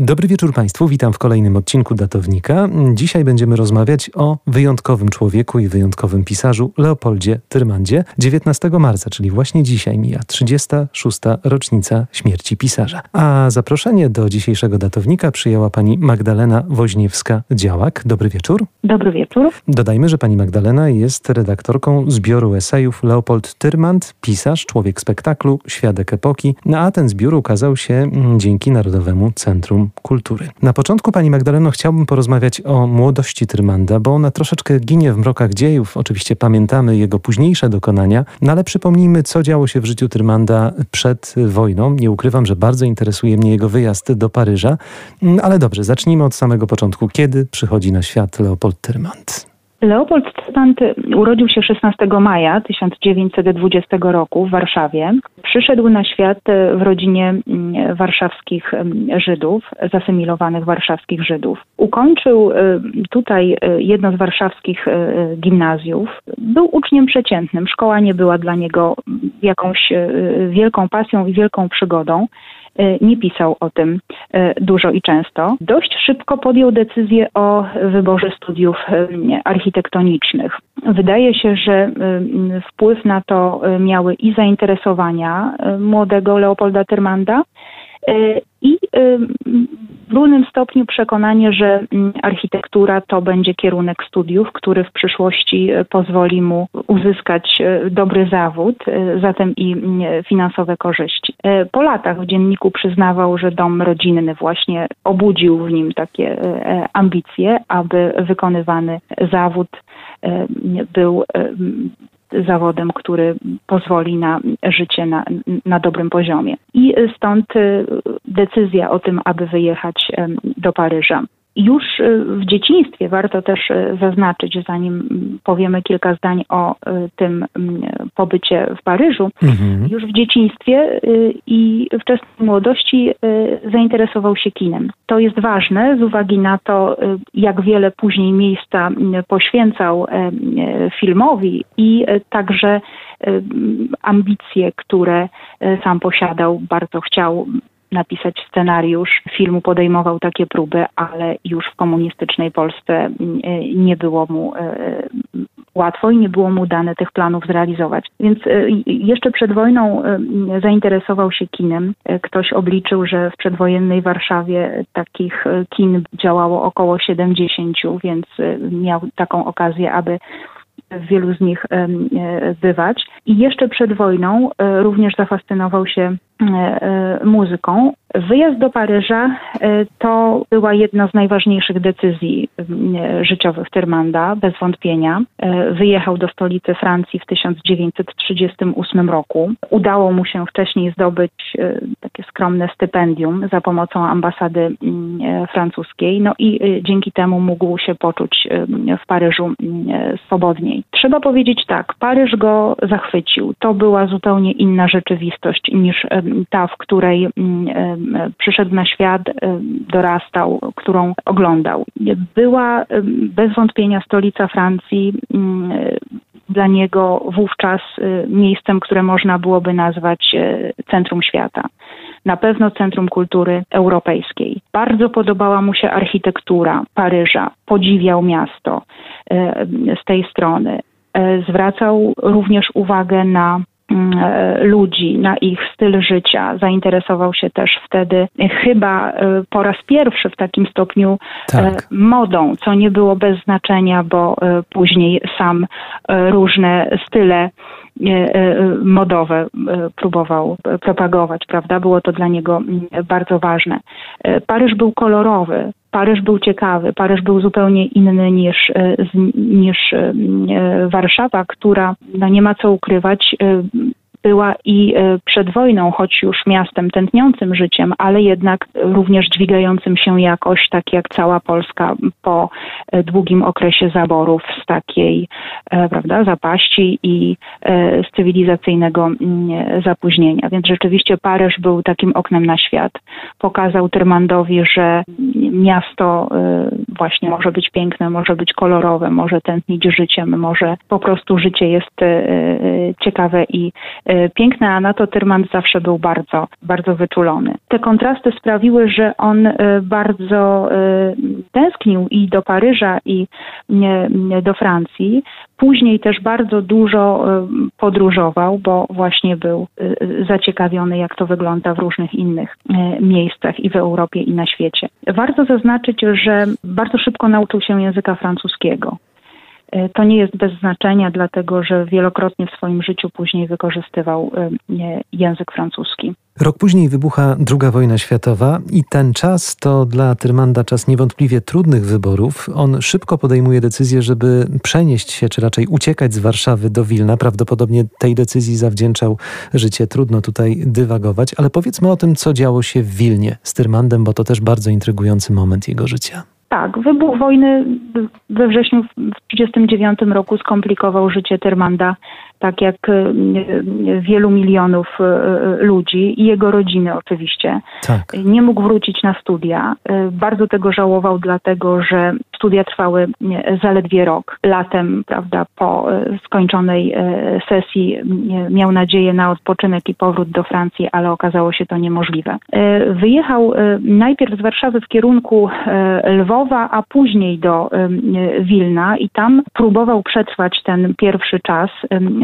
Dobry wieczór Państwu, witam w kolejnym odcinku Datownika. Dzisiaj będziemy rozmawiać o wyjątkowym człowieku i wyjątkowym pisarzu Leopoldzie Tyrmandzie. 19 marca, czyli właśnie dzisiaj mija 36. rocznica śmierci pisarza. A zaproszenie do dzisiejszego Datownika przyjęła pani Magdalena Woźniewska-Działak. Dobry wieczór. Dobry wieczór. Dodajmy, że pani Magdalena jest redaktorką zbioru esejów Leopold Tyrmand, pisarz, człowiek spektaklu, świadek epoki, no a ten zbiór ukazał się dzięki Narodowemu Centrum Kultury. Na początku, Pani Magdaleno, chciałbym porozmawiać o młodości Trymanda, bo ona troszeczkę ginie w mrokach dziejów. Oczywiście pamiętamy jego późniejsze dokonania, no ale przypomnijmy, co działo się w życiu Trymanda przed wojną. Nie ukrywam, że bardzo interesuje mnie jego wyjazd do Paryża, mm, ale dobrze, zacznijmy od samego początku. Kiedy przychodzi na świat Leopold Tyrmand? Leopold Stant urodził się 16 maja 1920 roku w Warszawie. Przyszedł na świat w rodzinie mm, warszawskich mm, Żydów, zasymilowanych warszawskich Żydów. Ukończył y, tutaj y, jedno z warszawskich gimnazjów. Był uczniem przeciętnym. Szkoła nie była dla niego jakąś wielką pasją i wielką przygodą. E, nie pisał o tym e, dużo i często. Dość szybko podjął decyzję o wyborze studiów e, architektonicznych. Wydaje się, że wpływ na to miały i zainteresowania młodego Leopolda Tyrmanda, i równym stopniu przekonanie, że mm, architektura to będzie kierunek studiów, który w przyszłości e, pozwoli mu uzyskać e, dobry zawód, e, zatem i mm, finansowe korzyści. Po latach w dzienniku przyznawał, że dom rodzinny właśnie obudził w nim takie ambicje, aby wykonywany zawód był zawodem, który pozwoli na życie na, na dobrym poziomie. I stąd y, decyzja o tym, aby wyjechać do Paryża. Już y, w dzieciństwie warto też y, zaznaczyć, zanim powiemy kilka zdań o y, tym pobycie w Paryżu, mhm. już w dzieciństwie i wczesnej młodości zainteresował się kinem. To jest ważne z uwagi na to, jak wiele później miejsca poświęcał filmowi i także ambicje, które sam posiadał, bardzo chciał napisać scenariusz filmu, podejmował takie próby, ale już w komunistycznej Polsce mm, e, nie było mu e, łatwo i nie było mu dane tych planów zrealizować. Więc e, jeszcze przed wojną zainteresował się kinem. Ktoś obliczył, że w przedwojennej Warszawie takich kin działało około 70, więc miał taką okazję, aby w wielu z nich bywać. I jeszcze przed wojną również zafascynował się muzyką. Wyjazd do Paryża e, to była jedna z najważniejszych decyzji e, życiowych Tyrmanda, bez wątpienia. E, wyjechał do stolicy Francji w 1938 roku. Udało mu się wcześniej zdobyć takie skromne stypendium za pomocą ambasady francuskiej, no i dzięki temu mógł się poczuć w Paryżu swobodniej. Trzeba powiedzieć tak, Paryż go zachwycił. To była zupełnie inna rzeczywistość niż ta, w której mm, przyszedł na świat, dorastał, którą oglądał. Była bez wątpienia stolica Francji dla niego wówczas y, miejscem, które można byłoby nazwać y, centrum świata. Na pewno centrum kultury europejskiej. Bardzo podobała mu się architektura Paryża, podziwiał miasto y, z tej strony. Zwracał również uwagę na Mm, e, ludzi, na ich styl życia. Zainteresował się też wtedy chyba e, po raz pierwszy w takim stopniu e, tak. modą, co nie było bez znaczenia, bo później sam różne style modowe próbował propagować, prawda? Było to dla niego mm, bardzo ważne. Paryż był kolorowy, Paryż był ciekawy, Paryż był zupełnie inny niż, e, niż e, Warszawa, która, no nie ma co ukrywać, e, była i e, przed wojną, choć już miastem tętniącym życiem, ale jednak również dźwigającym się jakoś, tak jak cała Polska po e, długim okresie zaborów z takiej e, prawda, zapaści i z cywilizacyjnego mm, zapóźnienia. Więc rzeczywiście Paryż był takim oknem na świat. Pokazał Tyrmandowi, że miasto właśnie może być piękne, może być kolorowe, może tętnić życiem, może po prostu życie jest ciekawe i piękne, a na to Tyrmand zawsze był bardzo, bardzo wyczulony. Te kontrasty sprawiły, że on bardzo tęsknił i do Paryża, i do Francji. Później też bardzo dużo podróżował, bo właśnie był zaciekawiony, jak to wygląda w różnych innych miejscach i w Europie, i na świecie. Warto zaznaczyć, że bardzo szybko nauczył się języka francuskiego. E, to nie jest bez znaczenia, dlatego że wielokrotnie w swoim życiu później wykorzystywał e, język francuski. Rok później wybucha II wojna światowa i ten czas to dla Tyrmanda czas niewątpliwie trudnych wyborów. On szybko podejmuje decyzję, żeby przenieść się, czy raczej uciekać z Warszawy do Wilna. Prawdopodobnie tej decyzji zawdzięczał życie. Trudno tutaj dywagować, ale powiedzmy o tym, co działo się w Wilnie z Tyrmandem, bo to też bardzo intrygujący moment jego życia. Tak, wybuch wojny we wrześniu w 1939 roku skomplikował życie Tyrmanda tak jak e, wielu milionów e, e, ludzi i jego rodziny oczywiście. Tak. Nie mógł wrócić na studia. Bardzo tego żałował, dlatego że studia trwały zaledwie rok. Latem, prawda, po skończonej sesji miał nadzieję na odpoczynek i powrót do Francji, ale okazało się to niemożliwe. Wyjechał najpierw z Warszawy w kierunku Lwowa, a później do Wilna i tam próbował przetrwać ten pierwszy czas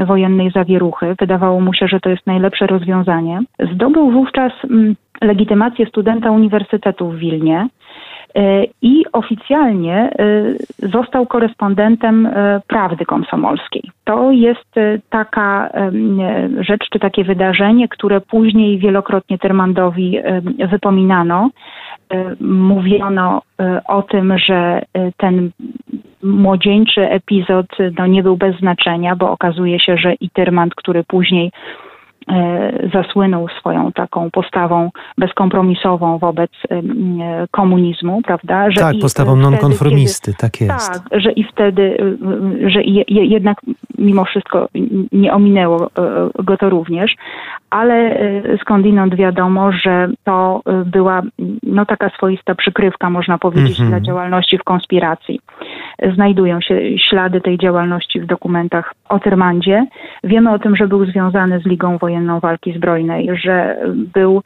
wojennej zawieruchy. Wydawało mu się, że to jest najlepsze rozwiązanie. Zdobył wówczas legitymację studenta Uniwersytetu w Wilnie e, i oficjalnie e, został korespondentem e, Prawdy Komsomolskiej. To jest taka rzecz, czy takie wydarzenie, które później wielokrotnie Termandowi wypominano. Mówiono o tym, że ten młodzieńczy epizod no, nie był bez znaczenia, bo okazuje się, że i Tyrmand, który później zasłynął swoją taką postawą bezkompromisową wobec e, komunizmu, prawda? Że tak, postawą nonkonformisty, tak jest. Tak, że i wtedy, e, że jednak mimo wszystko nie ominęło go to również, ale skądinąd wiadomo, że to była no, taka swoista przykrywka, można powiedzieć, mm -hmm. dla działalności w konspiracji znajdują się ślady tej działalności w dokumentach o Tyrmandzie. Wiemy o tym, że był związany z Ligą Wojenną Walki Zbrojnej, że był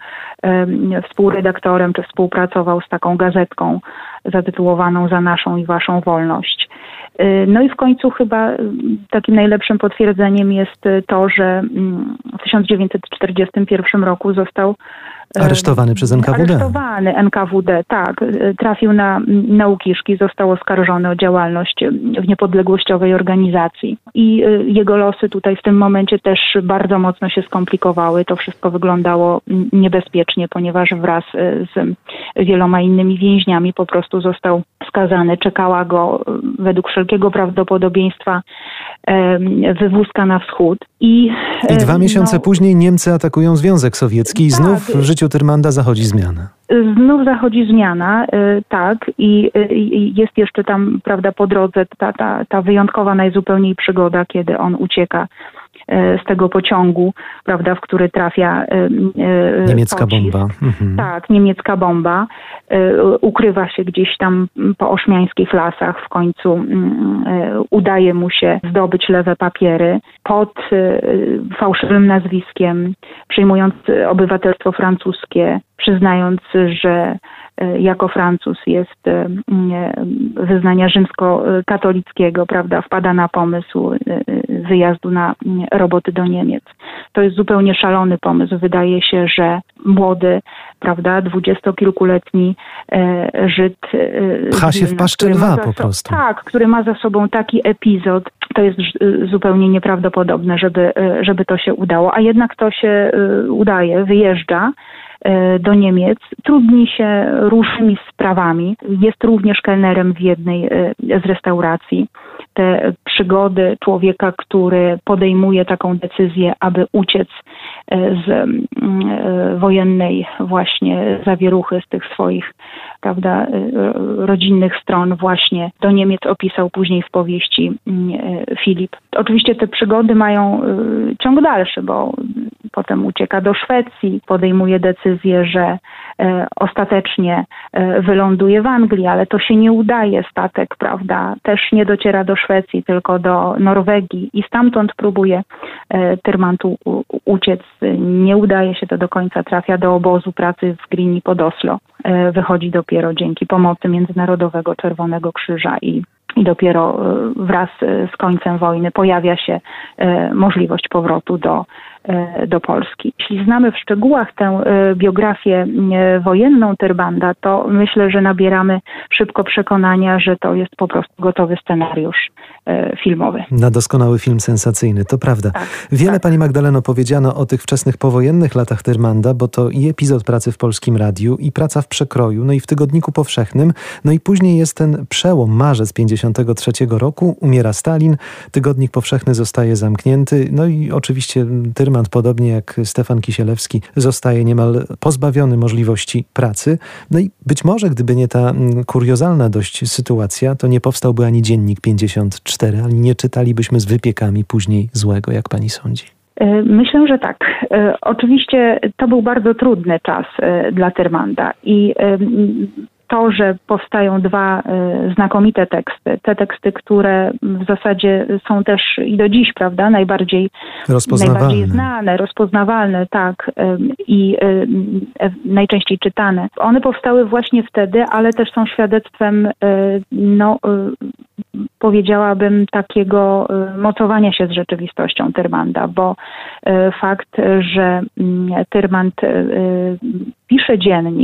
współredaktorem czy współpracował z taką gazetką zatytułowaną Za naszą i waszą wolność. Y, no i w końcu chyba takim najlepszym potwierdzeniem jest to, że mm, w 1941 roku został Aresztowany przez NKWD. Aresztowany NKWD, tak. Trafił na naukiszki, został oskarżony o działalność w niepodległościowej organizacji. I jego losy tutaj w tym momencie też bardzo mocno się skomplikowały. To wszystko wyglądało niebezpiecznie, ponieważ wraz z wieloma innymi więźniami po prostu został skazany. Czekała go według wszelkiego prawdopodobieństwa wywózka na wschód. I, I dwa miesiące no, później Niemcy atakują Związek Sowiecki i tak, znów w życiu Tyrmanda zachodzi zmiana. Znów zachodzi zmiana, y, tak, i jest jeszcze tam, prawda, po drodze ta, ta, ta wyjątkowa najzupełniej przygoda, kiedy on ucieka z tego pociągu, prawda, w który trafia e, e, niemiecka pocisk. bomba. Mhm. Tak, niemiecka bomba. Ukrywa się gdzieś tam po ośmiańskich lasach. W końcu mm, udaje mu się zdobyć lewe papiery pod fałszywym nazwiskiem, przyjmując obywatelstwo francuskie, przyznając, że E, jako Francuz jest e, wyznania rzymskokatolickiego, prawda, wpada na pomysł e, wyjazdu na roboty do Niemiec. To jest zupełnie szalony pomysł. Wydaje się, że młody, prawda, dwudziestokilkuletni Żyd... Pcha się w paszczę dwa po prostu. Tak, który ma za sobą taki epizod, to jest zupełnie nieprawdopodobne, żeby, żeby to się udało. A jednak to się udaje, wyjeżdża E, do Niemiec, trudni się różnymi sprawami. Jest również kelnerem w jednej e, z restauracji. Te przygody człowieka, który podejmuje taką decyzję, aby uciec e, z mm, wojennej właśnie zawieruchy, z tych swoich prawda, rodzinnych stron właśnie do Niemiec opisał później w powieści mm, Filip. Oczywiście te przygody mają ciąg dalszy, bo potem ucieka do Szwecji, podejmuje decyzję, że ostatecznie wyląduje w Anglii, ale to się nie udaje. Statek, prawda, też nie dociera do Szwecji, tylko do Norwegii i stamtąd próbuje Tyrmantu uciec. Nie udaje się to do końca, trafia do obozu pracy w Grini pod Oslo. Wychodzi dopiero dzięki pomocy Międzynarodowego Czerwonego Krzyża i i dopiero wraz z końcem wojny pojawia się możliwość powrotu do E, do Polski. Jeśli znamy w szczegółach tę e, biografię e, wojenną Tyrbanda, to myślę, że nabieramy szybko przekonania, że to jest po prostu gotowy scenariusz filmowy. Na doskonały film sensacyjny, to prawda. Tak, Wiele tak. pani Magdaleno powiedziano o tych wczesnych powojennych latach Tyrmanda, bo to i epizod pracy w Polskim Radiu, i praca w Przekroju, no i w Tygodniku Powszechnym, no i później jest ten przełom, marzec 53 roku, umiera Stalin, Tygodnik Powszechny zostaje zamknięty, no i oczywiście Tyrmand podobnie jak Stefan Kisielewski, zostaje niemal pozbawiony możliwości pracy. No i być może, gdyby nie ta mm, kuriozalna dość sytuacja, to nie powstałby ani Dziennik 54, ani nie czytalibyśmy z wypiekami później złego, jak pani sądzi. E, myślę, że tak. E, oczywiście to był bardzo trudny czas e, dla Tyrmanda i to, że powstają dwa znakomite teksty, te teksty, które w zasadzie są też i do dziś, prawda, najbardziej, najbardziej znane, rozpoznawalne, tak, i najczęściej czytane. One powstały właśnie wtedy, ale też są świadectwem, y, no, powiedziałabym, takiego mocowania się z rzeczywistością Tyrmanda, bo fakt, że mm, Tyrmand pisze dziennik,